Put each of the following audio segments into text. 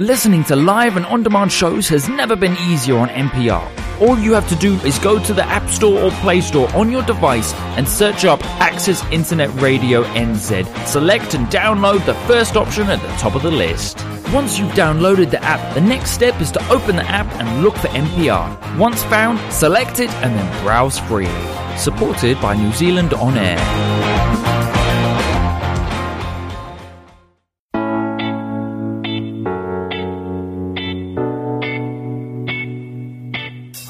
Listening to live and on demand shows has never been easier on MPR. All you have to do is go to the App Store or Play Store on your device and search up Access Internet Radio NZ. Select and download the first option at the top of the list. Once you've downloaded the app, the next step is to open the app and look for MPR. Once found, select it and then browse freely. Supported by New Zealand On Air.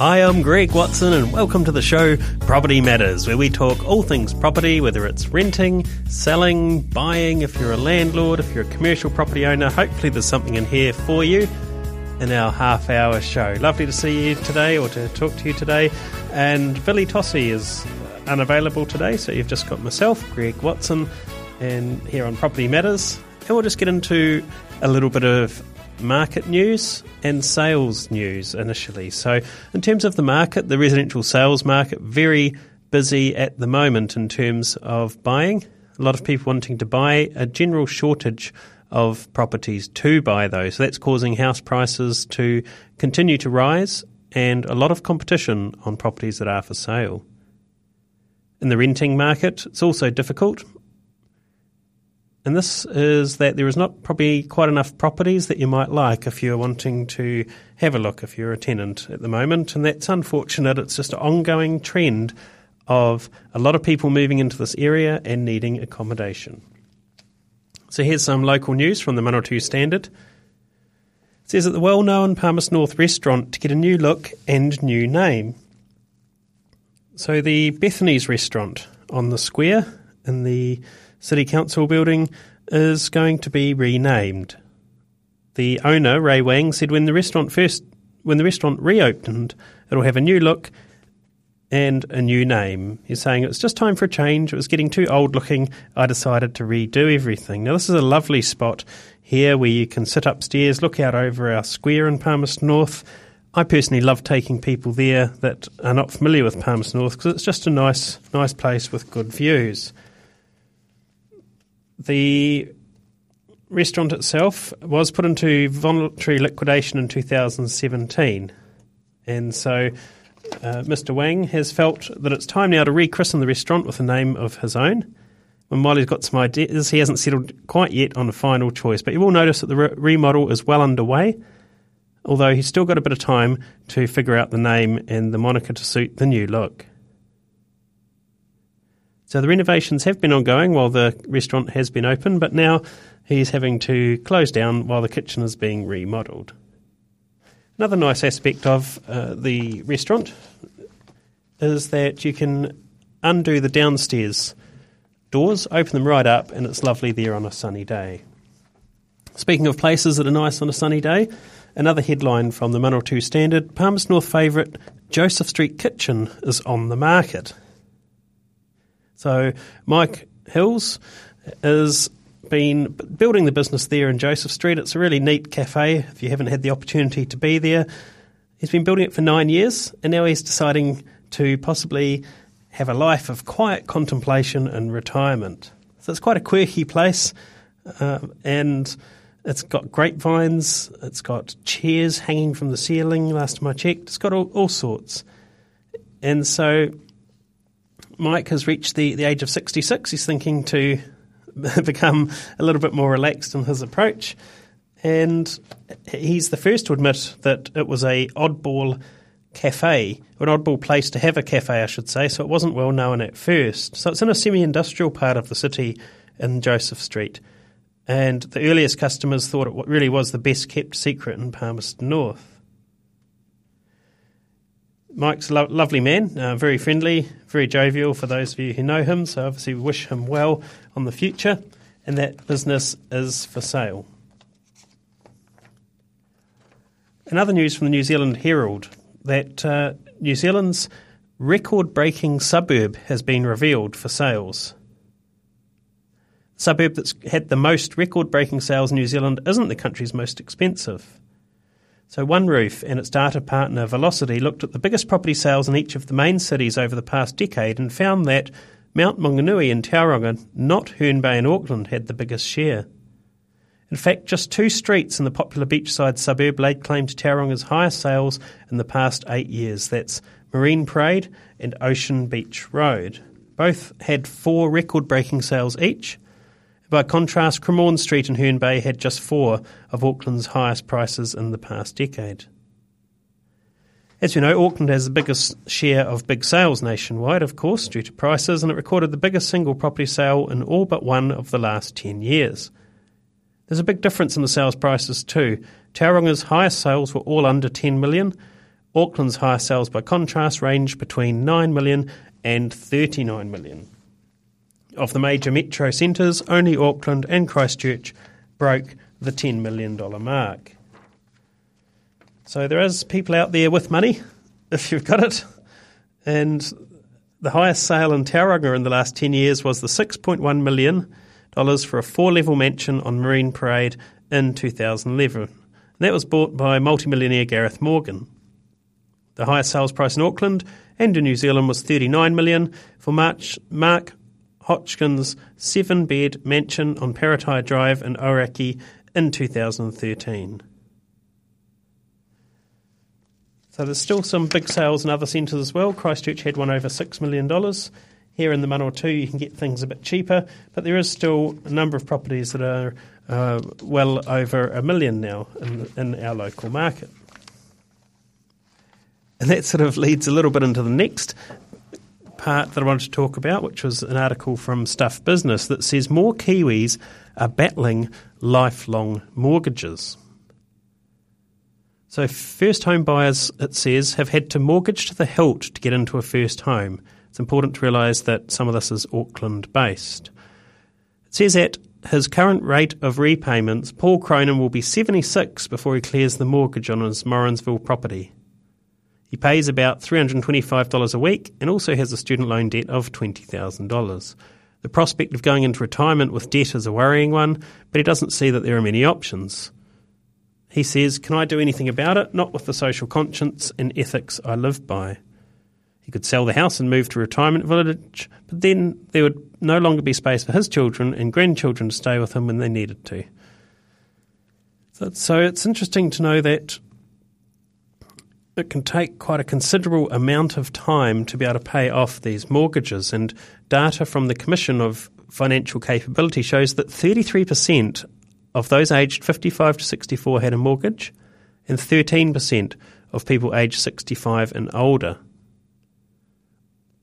Hi, I'm Greg Watson, and welcome to the show Property Matters, where we talk all things property, whether it's renting, selling, buying, if you're a landlord, if you're a commercial property owner. Hopefully, there's something in here for you in our half hour show. Lovely to see you today or to talk to you today. And Billy Tossie is unavailable today, so you've just got myself, Greg Watson, and here on Property Matters. And we'll just get into a little bit of market news and sales news initially. So, in terms of the market, the residential sales market, very busy at the moment in terms of buying. A lot of people wanting to buy, a general shortage of properties to buy, though. So, that's causing house prices to continue to rise and a lot of competition on properties that are for sale. In the renting market, it's also difficult and this is that there is not probably quite enough properties that you might like if you're wanting to have a look if you're a tenant at the moment. And that's unfortunate. It's just an ongoing trend of a lot of people moving into this area and needing accommodation. So here's some local news from the Manawatu Standard. It says that the well known Palmerston North restaurant to get a new look and new name. So the Bethany's restaurant on the square in the City Council building is going to be renamed. The owner, Ray Wang, said when the restaurant first when the restaurant reopened, it'll have a new look and a new name. He's saying it's just time for a change. It was getting too old looking. I decided to redo everything. Now, this is a lovely spot here where you can sit upstairs, look out over our square in Palmerston North. I personally love taking people there that are not familiar with Palmerston North because it's just a nice, nice place with good views. The restaurant itself was put into voluntary liquidation in 2017. And so uh, Mr. Wang has felt that it's time now to rechristen the restaurant with a name of his own. And while he's got some ideas, he hasn't settled quite yet on a final choice. But you will notice that the re- remodel is well underway, although he's still got a bit of time to figure out the name and the moniker to suit the new look. So the renovations have been ongoing while the restaurant has been open, but now he's having to close down while the kitchen is being remodelled. Another nice aspect of uh, the restaurant is that you can undo the downstairs doors, open them right up, and it's lovely there on a sunny day. Speaking of places that are nice on a sunny day, another headline from the Manawatu Standard Palmer's North favourite Joseph Street Kitchen is on the market. So Mike Hills has been building the business there in Joseph Street. It's a really neat cafe if you haven't had the opportunity to be there. He's been building it for nine years and now he's deciding to possibly have a life of quiet contemplation and retirement. So it's quite a quirky place uh, and it's got grapevines, it's got chairs hanging from the ceiling last time I checked, it's got all, all sorts. And so Mike has reached the, the age of 66. He's thinking to become a little bit more relaxed in his approach. And he's the first to admit that it was a oddball cafe, an oddball place to have a cafe, I should say. So it wasn't well known at first. So it's in a semi-industrial part of the city in Joseph Street. And the earliest customers thought it really was the best kept secret in Palmerston North. Mike's a lo- lovely man, uh, very friendly, very jovial for those of you who know him. So obviously, we wish him well on the future, and that business is for sale. Another news from the New Zealand Herald that uh, New Zealand's record breaking suburb has been revealed for sales. The suburb that's had the most record breaking sales in New Zealand isn't the country's most expensive. So, OneRoof and its data partner Valocity looked at the biggest property sales in each of the main cities over the past decade and found that Mount Maunganui and Tauranga, not Herne Bay and Auckland, had the biggest share. In fact, just two streets in the popular beachside suburb laid claim to Tauranga's highest sales in the past eight years. That's Marine Parade and Ocean Beach Road. Both had four record breaking sales each, by contrast, Cremorne Street in Herne Bay had just four of Auckland's highest prices in the past decade. As you know, Auckland has the biggest share of big sales nationwide, of course, due to prices, and it recorded the biggest single property sale in all but one of the last 10 years. There's a big difference in the sales prices too. Tauranga's highest sales were all under 10 million. Auckland's highest sales, by contrast, range between 9 million and 39 million. Of the major metro centres, only Auckland and Christchurch broke the $10 million mark. So there is people out there with money, if you've got it. And the highest sale in Tauranga in the last 10 years was the $6.1 million for a four level mansion on Marine Parade in 2011. And that was bought by multimillionaire Gareth Morgan. The highest sales price in Auckland and in New Zealand was 39 million for March, Mark Hotchin's seven bed mansion on Paratai Drive in Ōrākei in 2013. So there's still some big sales in other centres as well. Christchurch had one over $6 million. Here in the Manawatu, you can get things a bit cheaper, but there is still a number of properties that are uh, well over a million now in, in our local market. And that sort of leads a little bit into the next part that I wanted to talk about, which was an article from Stuff Business that says more Kiwis are battling lifelong mortgages. So, first home buyers, it says, have had to mortgage to the hilt to get into a first home. It's important to realise that some of this is Auckland based. It says at his current rate of repayments, Paul Cronin will be 76 before he clears the mortgage on his Morrinsville property. He pays about $325 a week and also has a student loan debt of $20,000. The prospect of going into retirement with debt is a worrying one, but he doesn't see that there are many options. He says, Can I do anything about it? Not with the social conscience and ethics I live by. He could sell the house and move to a retirement village, but then there would no longer be space for his children and grandchildren to stay with him when they needed to. So it's interesting to know that it can take quite a considerable amount of time to be able to pay off these mortgages. And data from the Commission of Financial Capability shows that 33% of those aged 55 to 64 had a mortgage, and 13% of people aged 65 and older.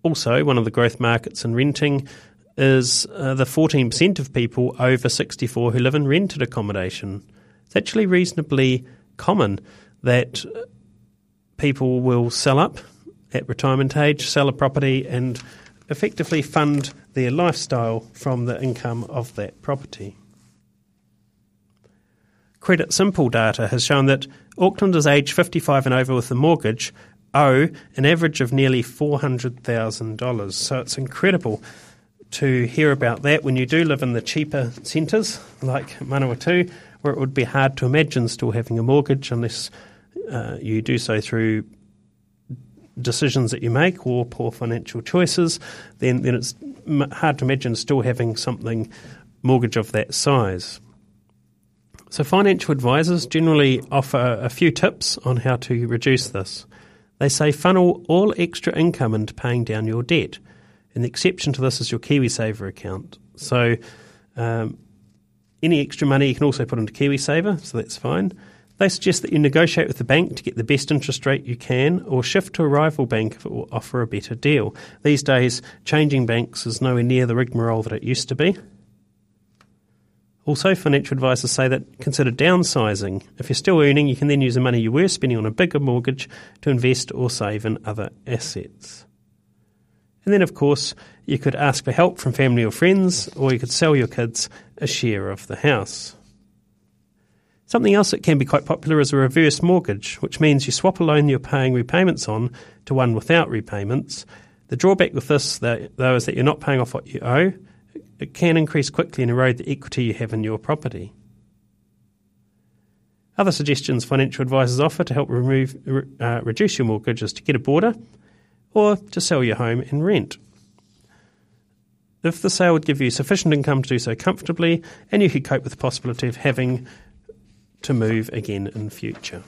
Also, one of the growth markets in renting is uh, the 14% of people over 64 who live in rented accommodation. It's actually reasonably common that people will sell up at retirement age, sell a property, and effectively fund their lifestyle from the income of that property. Credit Simple data has shown that Aucklanders aged 55 and over with a mortgage owe an average of nearly $400,000. So it's incredible to hear about that when you do live in the cheaper centres like Manawatu, where it would be hard to imagine still having a mortgage unless uh, you do so through decisions that you make or poor financial choices, then, then it's hard to imagine still having something mortgage of that size. So, financial advisors generally offer a few tips on how to reduce this. They say funnel all extra income into paying down your debt. And the exception to this is your KiwiSaver account. So, um, any extra money you can also put into KiwiSaver, so that's fine. They suggest that you negotiate with the bank to get the best interest rate you can or shift to a rival bank if it will offer a better deal. These days, changing banks is nowhere near the rigmarole that it used to be. Also, financial advisors say that consider downsizing. If you're still earning, you can then use the money you were spending on a bigger mortgage to invest or save in other assets. And then, of course, you could ask for help from family or friends, or you could sell your kids a share of the house. Something else that can be quite popular is a reverse mortgage, which means you swap a loan you're paying repayments on to one without repayments. The drawback with this, though, is that you're not paying off what you owe. It can increase quickly and erode the equity you have in your property. Other suggestions financial advisors offer to help remove, uh, reduce your mortgages to get a border or to sell your home and rent. If the sale would give you sufficient income to do so comfortably, and you could cope with the possibility of having to move again in future.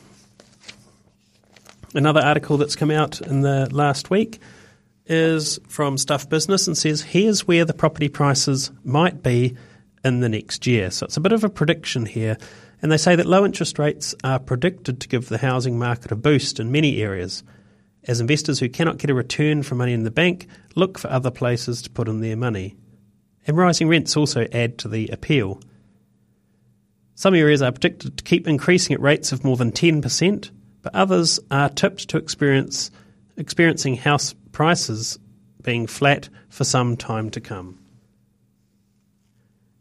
Another article that's come out in the last week is from Stuff Business and says here's where the property prices might be in the next year. So it's a bit of a prediction here. And they say that low interest rates are predicted to give the housing market a boost in many areas, as investors who cannot get a return for money in the bank look for other places to put in their money. And rising rents also add to the appeal. Some areas are predicted to keep increasing at rates of more than 10%, but others are tipped to experience experiencing house prices being flat for some time to come.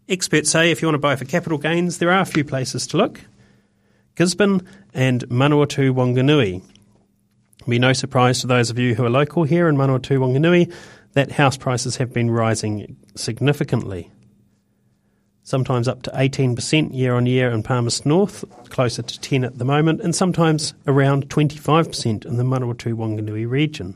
Experts say if you want to buy for capital gains, there are a few places to look Gisborne and Manawatu Wanganui. It'll be no surprise to those of you who are local here in Manawatu Wanganui that house prices have been rising significantly. Sometimes up to 18% year on year in Palmerston North, closer to 10 at the moment, and sometimes around 25% in the Manawatu Wanganui region.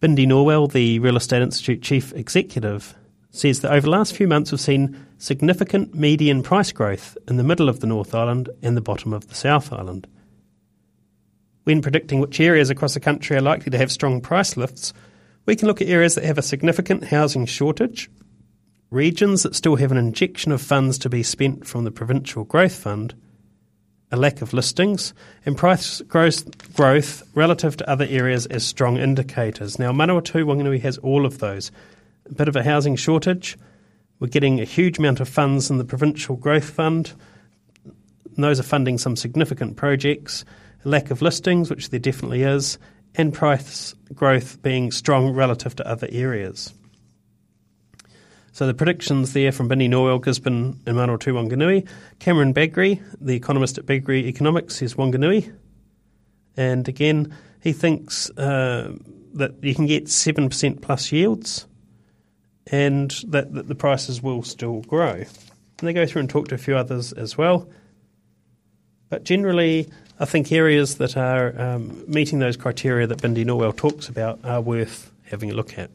Bindi Norwell, the Real Estate Institute Chief Executive, says that over the last few months we've seen significant median price growth in the middle of the North Island and the bottom of the South Island. When predicting which areas across the country are likely to have strong price lifts, we can look at areas that have a significant housing shortage, regions that still have an injection of funds to be spent from the Provincial Growth Fund, a lack of listings, and price growth, growth relative to other areas as strong indicators. Now, Manawatu Wanganui has all of those a bit of a housing shortage. We're getting a huge amount of funds in the Provincial Growth Fund. And those are funding some significant projects. A lack of listings, which there definitely is, and price growth being strong relative to other areas. So the predictions there from Bindi Norwell, Gisborne and Manawatu Wanganui. Cameron Bagrie, the economist at Bagrie Economics, says Wanganui. And again, he thinks uh, that you can get 7% plus yields and that, that the prices will still grow. And they go through and talk to a few others as well. But generally, I think areas that are um, meeting those criteria that Bindi Norwell talks about are worth having a look at.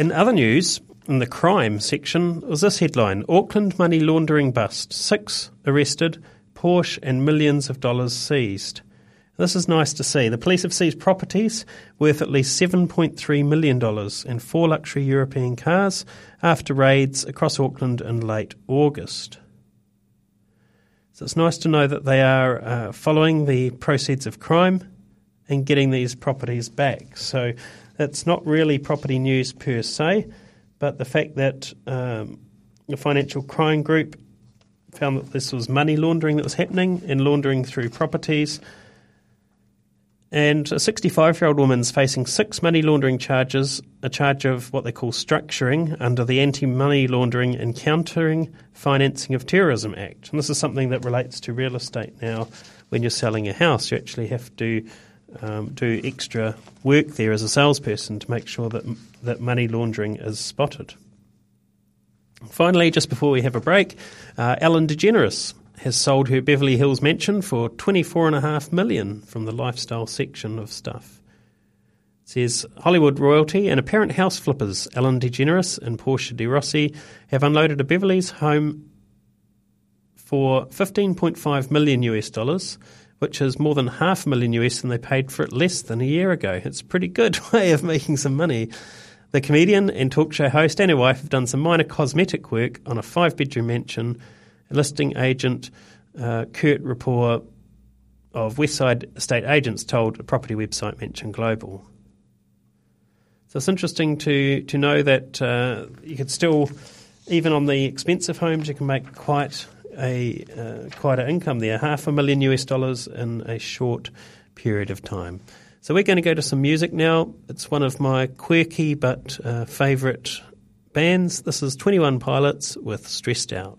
In other news, in the crime section, was this headline Auckland money laundering bust, six arrested, Porsche and millions of dollars seized. This is nice to see. The police have seized properties worth at least $7.3 million and four luxury European cars after raids across Auckland in late August. So it's nice to know that they are uh, following the proceeds of crime and getting these properties back. So it's not really property news per se, but the fact that um, the financial crime group found that this was money laundering that was happening and laundering through properties – and a 65 year old woman's facing six money laundering charges, a charge of what they call structuring under the Anti Money Laundering and Countering Financing of Terrorism Act. And this is something that relates to real estate now. When you're selling a house, you actually have to um, do extra work there as a salesperson to make sure that, that money laundering is spotted. Finally, just before we have a break, uh, Ellen DeGeneres has sold her Beverly Hills mansion for 24.5 million from the lifestyle section of stuff. It says Hollywood royalty and apparent house flippers Ellen DeGeneres and Portia de Rossi have unloaded a Beverly's home for 15.5 million US dollars, which is more than half a million US than they paid for it less than a year ago. It's a pretty good way of making some money. The comedian and talk show host and her wife have done some minor cosmetic work on a five bedroom mansion listing agent uh, Kurt Rapport of Westside Estate Agents told a property website Mansion Global. So it's interesting to to know that uh, you could still, even on the expensive homes, you can make quite a uh, quite an income there, half a million US dollars in a short period of time. So we're going to go to some music now. It's one of my quirky but uh, favourite bands. This is Twenty One Pilots with Stressed Out.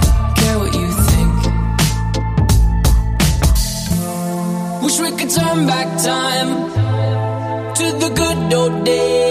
Wish we could turn back time to the good old days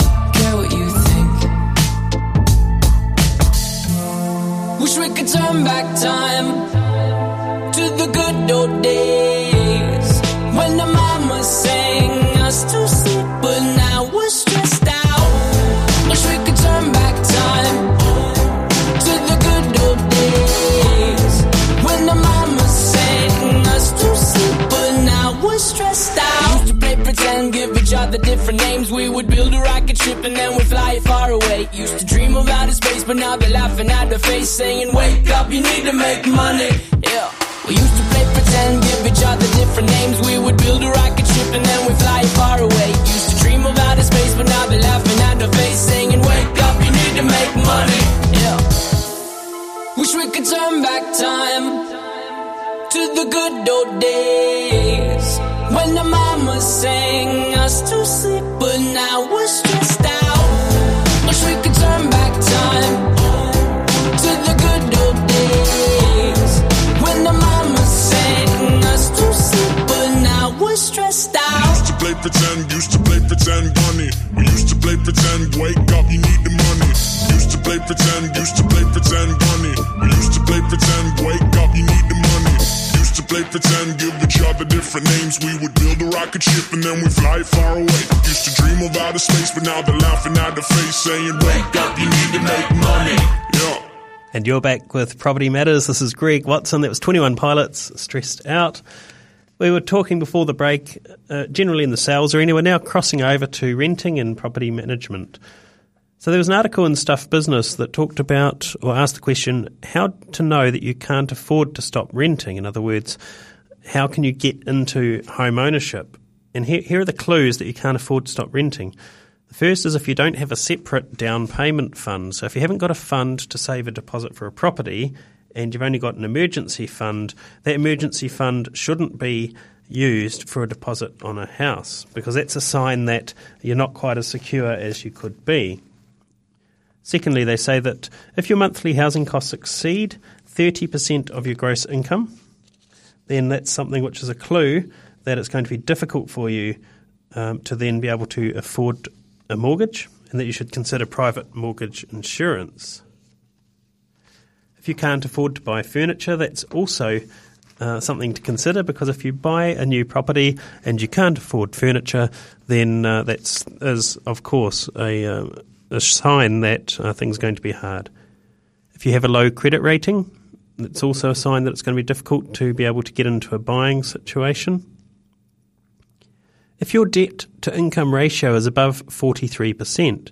Wish we could turn back time to the good old days a ship and then we'd fly far away. Used to dream of outer space, but now they're laughing at the face, saying, Wake up, you need to make money. Yeah. We used to play pretend, give each other different names. We would build a rocket ship and then we fly far away. Used to dream of outer space, but now they're laughing at the face, saying, Wake up, you need to make money. Yeah. Wish we could turn back time to the good old days when the mama sang us to sleep, but now we're stressed pretend, wake up, you need the money. Used to play pretend, used to play pretend, bunny. We used to play pretend, wake up, you need the money. Used to play pretend, give each other different names. We would build a rocket ship and then we fly far away. Used to dream of outer space, but now they're laughing at the face, saying, Wake up, you need to make money. Yeah. And you're back with Property Matters. This is Greg Watson. That was 21 Pilots, Stressed Out. We were talking before the break, uh, generally in the sales arena. We're now crossing over to renting and property management. So there was an article in Stuff Business that talked about or asked the question how to know that you can't afford to stop renting. In other words, how can you get into home ownership? And here, here are the clues that you can't afford to stop renting. The first is if you don't have a separate down payment fund. So if you haven't got a fund to save a deposit for a property and you've only got an emergency fund, that emergency fund shouldn't be used for a deposit on a house because that's a sign that you're not quite as secure as you could be. Secondly, they say that if your monthly housing costs exceed 30% of your gross income, then that's something which is a clue that it's going to be difficult for you um, to then be able to afford a mortgage and that you should consider private mortgage insurance. If you can't afford to buy furniture, that's also uh, something to consider because if you buy a new property and you can't afford furniture, then uh, that's is of course a, uh, a sign that uh, things are going to be hard. If you have a low credit rating, it's also a sign that it's going to be difficult to be able to get into a buying situation. If your debt to income ratio is above 43%,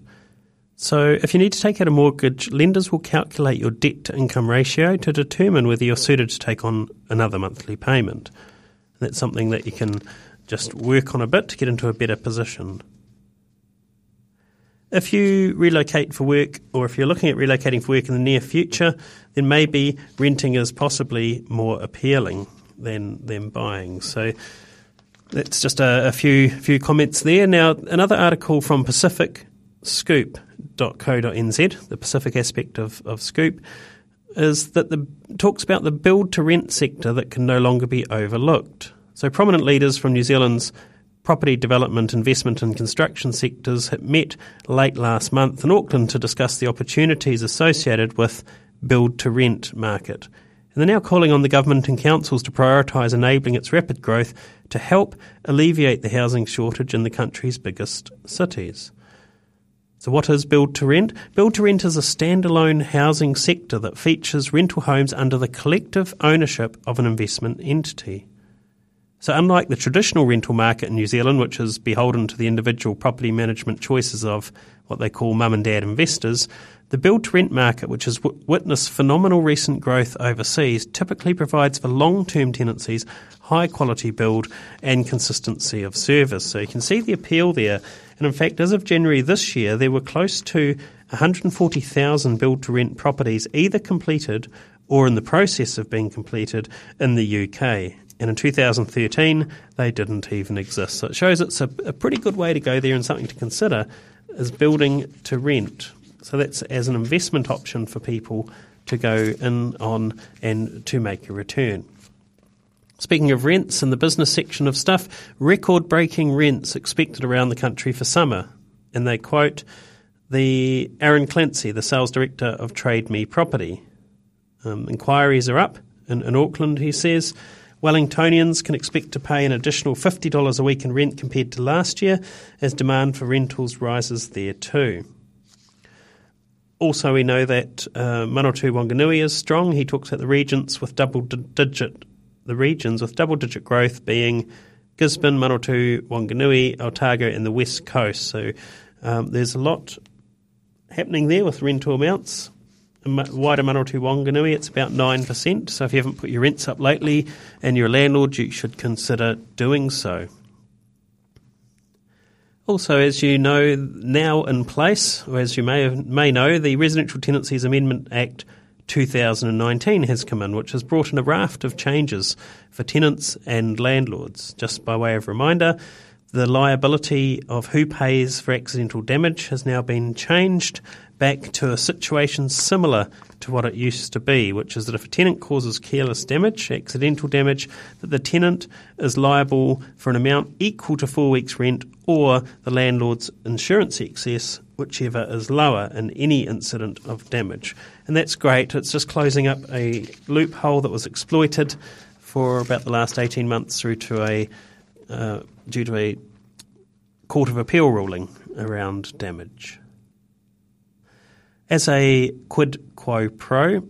so if you need to take out a mortgage, lenders will calculate your debt to income ratio to determine whether you're suited to take on another monthly payment. That's something that you can just work on a bit to get into a better position. If you relocate for work, or if you're looking at relocating for work in the near future, then maybe renting is possibly more appealing than than buying. So That's just a, a few few comments there. Now, another article from Pacific Scoop.co.nz, the Pacific aspect of, of Scoop, is that the talks about the build to rent sector that can no longer be overlooked. So prominent leaders from New Zealand's property development, investment and construction sectors met late last month in Auckland to discuss the opportunities associated with build to rent market. And they're now calling on the government and councils to prioritise enabling its rapid growth to help alleviate the housing shortage in the country's biggest cities. So, what is Build to Rent? Build to Rent is a standalone housing sector that features rental homes under the collective ownership of an investment entity. So, unlike the traditional rental market in New Zealand, which is beholden to the individual property management choices of what they call mum and dad investors, the build to rent market, which has w- witnessed phenomenal recent growth overseas, typically provides for long term tenancies, high quality build, and consistency of service. So, you can see the appeal there. And in fact, as of January this year, there were close to 140,000 build to rent properties either completed or in the process of being completed in the UK. And in 2013, they didn't even exist. So it shows it's a, a pretty good way to go there and something to consider is building to rent. So that's as an investment option for people to go in on and to make a return. Speaking of rents in the business section of stuff, record breaking rents expected around the country for summer. And they quote the Aaron Clancy, the sales director of Trade Me Property. Um, inquiries are up in, in Auckland, he says. Wellingtonians can expect to pay an additional $50 a week in rent compared to last year as demand for rentals rises there too. Also, we know that uh, Manawatu Wanganui is strong. He talks about the regions with double digit the regions with double digit growth being Gisborne, Manawatu, Wanganui, Otago, and the West Coast. So um, there's a lot happening there with rental amounts. Wider Manawatu Wanganui, it's about 9%. So if you haven't put your rents up lately and you're a landlord, you should consider doing so. Also, as you know, now in place, or as you may, may know, the Residential Tenancies Amendment Act 2019 has come in, which has brought in a raft of changes for tenants and landlords. Just by way of reminder, the liability of who pays for accidental damage has now been changed back to a situation similar to what it used to be, which is that if a tenant causes careless damage, accidental damage, that the tenant is liable for an amount equal to four weeks' rent or the landlord's insurance excess, whichever is lower in any incident of damage. And that's great. It's just closing up a loophole that was exploited for about the last 18 months through to a uh, due to a Court of Appeal ruling around damage. As a quid quo pro,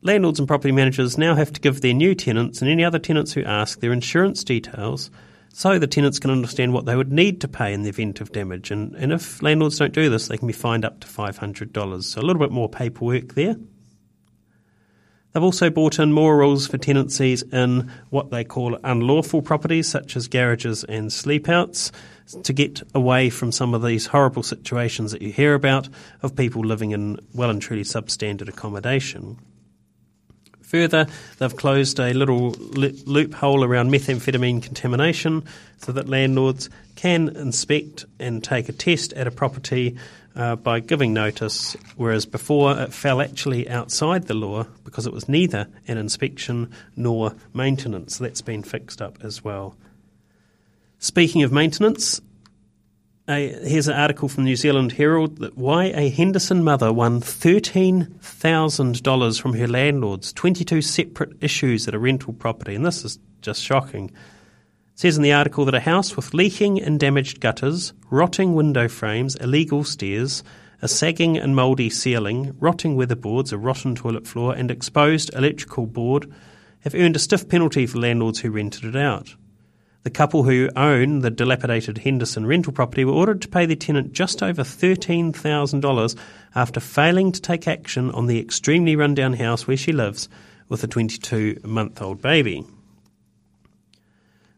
landlords and property managers now have to give their new tenants and any other tenants who ask their insurance details so the tenants can understand what they would need to pay in the event of damage. And, and if landlords don't do this, they can be fined up to $500. So a little bit more paperwork there. They've also brought in more rules for tenancies in what they call unlawful properties, such as garages and sleepouts to get away from some of these horrible situations that you hear about of people living in well and truly substandard accommodation. Further, they've closed a little loophole around methamphetamine contamination so that landlords can inspect and take a test at a property uh, by giving notice, whereas before it fell actually outside the law because it was neither an inspection nor maintenance. That's been fixed up as well. Speaking of maintenance, a, here's an article from the New Zealand Herald that why a Henderson mother won $13,000 from her landlords, 22 separate issues at a rental property, and this is just shocking. It says in the article that a house with leaking and damaged gutters, rotting window frames, illegal stairs, a sagging and mouldy ceiling, rotting weatherboards, a rotten toilet floor, and exposed electrical board have earned a stiff penalty for landlords who rented it out. The couple who own the dilapidated Henderson rental property were ordered to pay their tenant just over $13,000 after failing to take action on the extremely rundown house where she lives with a 22 month old baby.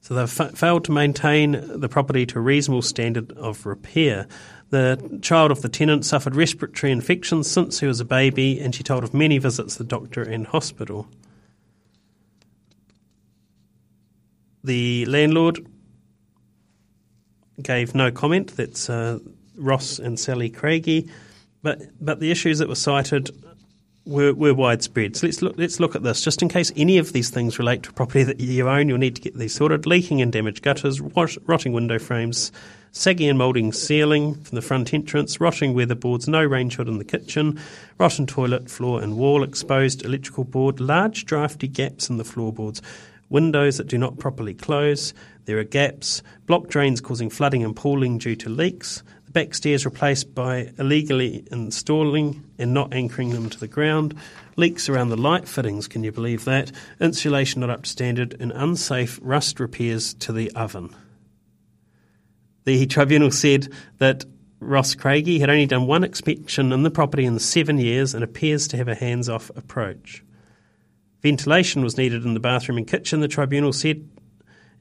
So they've fa- failed to maintain the property to a reasonable standard of repair. The child of the tenant suffered respiratory infections since he was a baby, and she told of many visits to the doctor and hospital. The landlord gave no comment. That's uh, Ross and Sally Craigie. But but the issues that were cited were, were widespread. So let's look let's look at this. Just in case any of these things relate to property that you own, you'll need to get these sorted. Leaking and damaged gutters, rot- rotting window frames, sagging and moulding ceiling from the front entrance, rotting weatherboards, no range hood in the kitchen, rotten toilet, floor and wall, exposed electrical board, large drafty gaps in the floorboards, windows that do not properly close. There are gaps, block drains causing flooding and pooling due to leaks, the back stairs replaced by illegally installing and not anchoring them to the ground, leaks around the light fittings, can you believe that? Insulation not up to standard, and unsafe rust repairs to the oven. The tribunal said that Ross Craigie had only done one inspection in the property in seven years and appears to have a hands off approach. Ventilation was needed in the bathroom and kitchen, the tribunal said,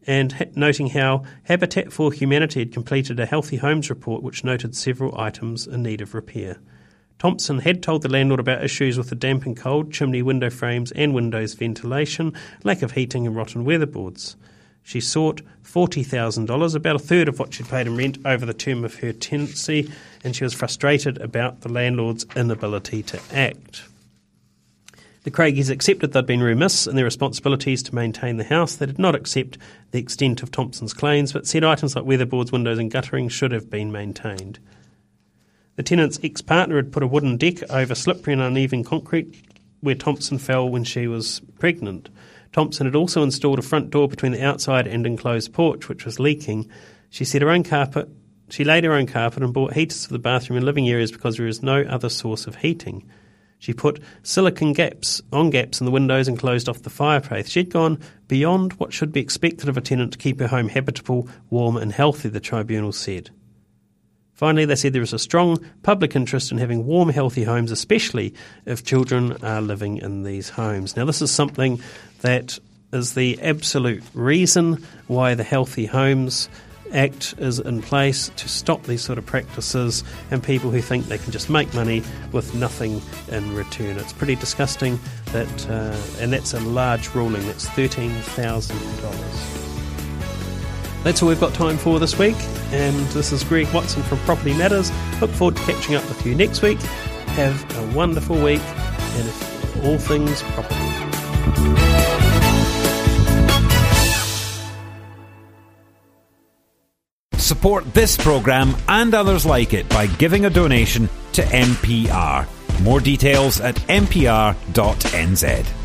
and noting how Habitat for Humanity had completed a Healthy Homes report which noted several items in need of repair. Thompson had told the landlord about issues with the damp and cold, chimney window frames and windows ventilation, lack of heating, and rotten weatherboards. She sought $40,000, about a third of what she'd paid in rent over the term of her tenancy, and she was frustrated about the landlord's inability to act. The Craigies accepted they'd been remiss in their responsibilities to maintain the house. They did not accept the extent of Thompson's claims, but said items like weatherboards, windows, and guttering should have been maintained. The tenant's ex partner had put a wooden deck over slippery and uneven concrete where Thompson fell when she was pregnant. Thompson had also installed a front door between the outside and enclosed porch, which was leaking. She said her own carpet. She laid her own carpet and bought heaters for the bathroom and living areas because there is no other source of heating. She put silicon gaps on gaps in the windows and closed off the fireplace. She'd gone beyond what should be expected of a tenant to keep her home habitable, warm, and healthy, the tribunal said. Finally, they said there is a strong public interest in having warm, healthy homes, especially if children are living in these homes. Now, this is something that is the absolute reason why the Healthy Homes Act is in place to stop these sort of practices and people who think they can just make money with nothing in return. It's pretty disgusting that, uh, and that's a large ruling. That's thirteen thousand dollars. That's all we've got time for this week, and this is Greg Watson from Property Matters. Look forward to catching up with you next week. Have a wonderful week, and all things property. Support this program and others like it by giving a donation to MPR. More details at mpr.nz.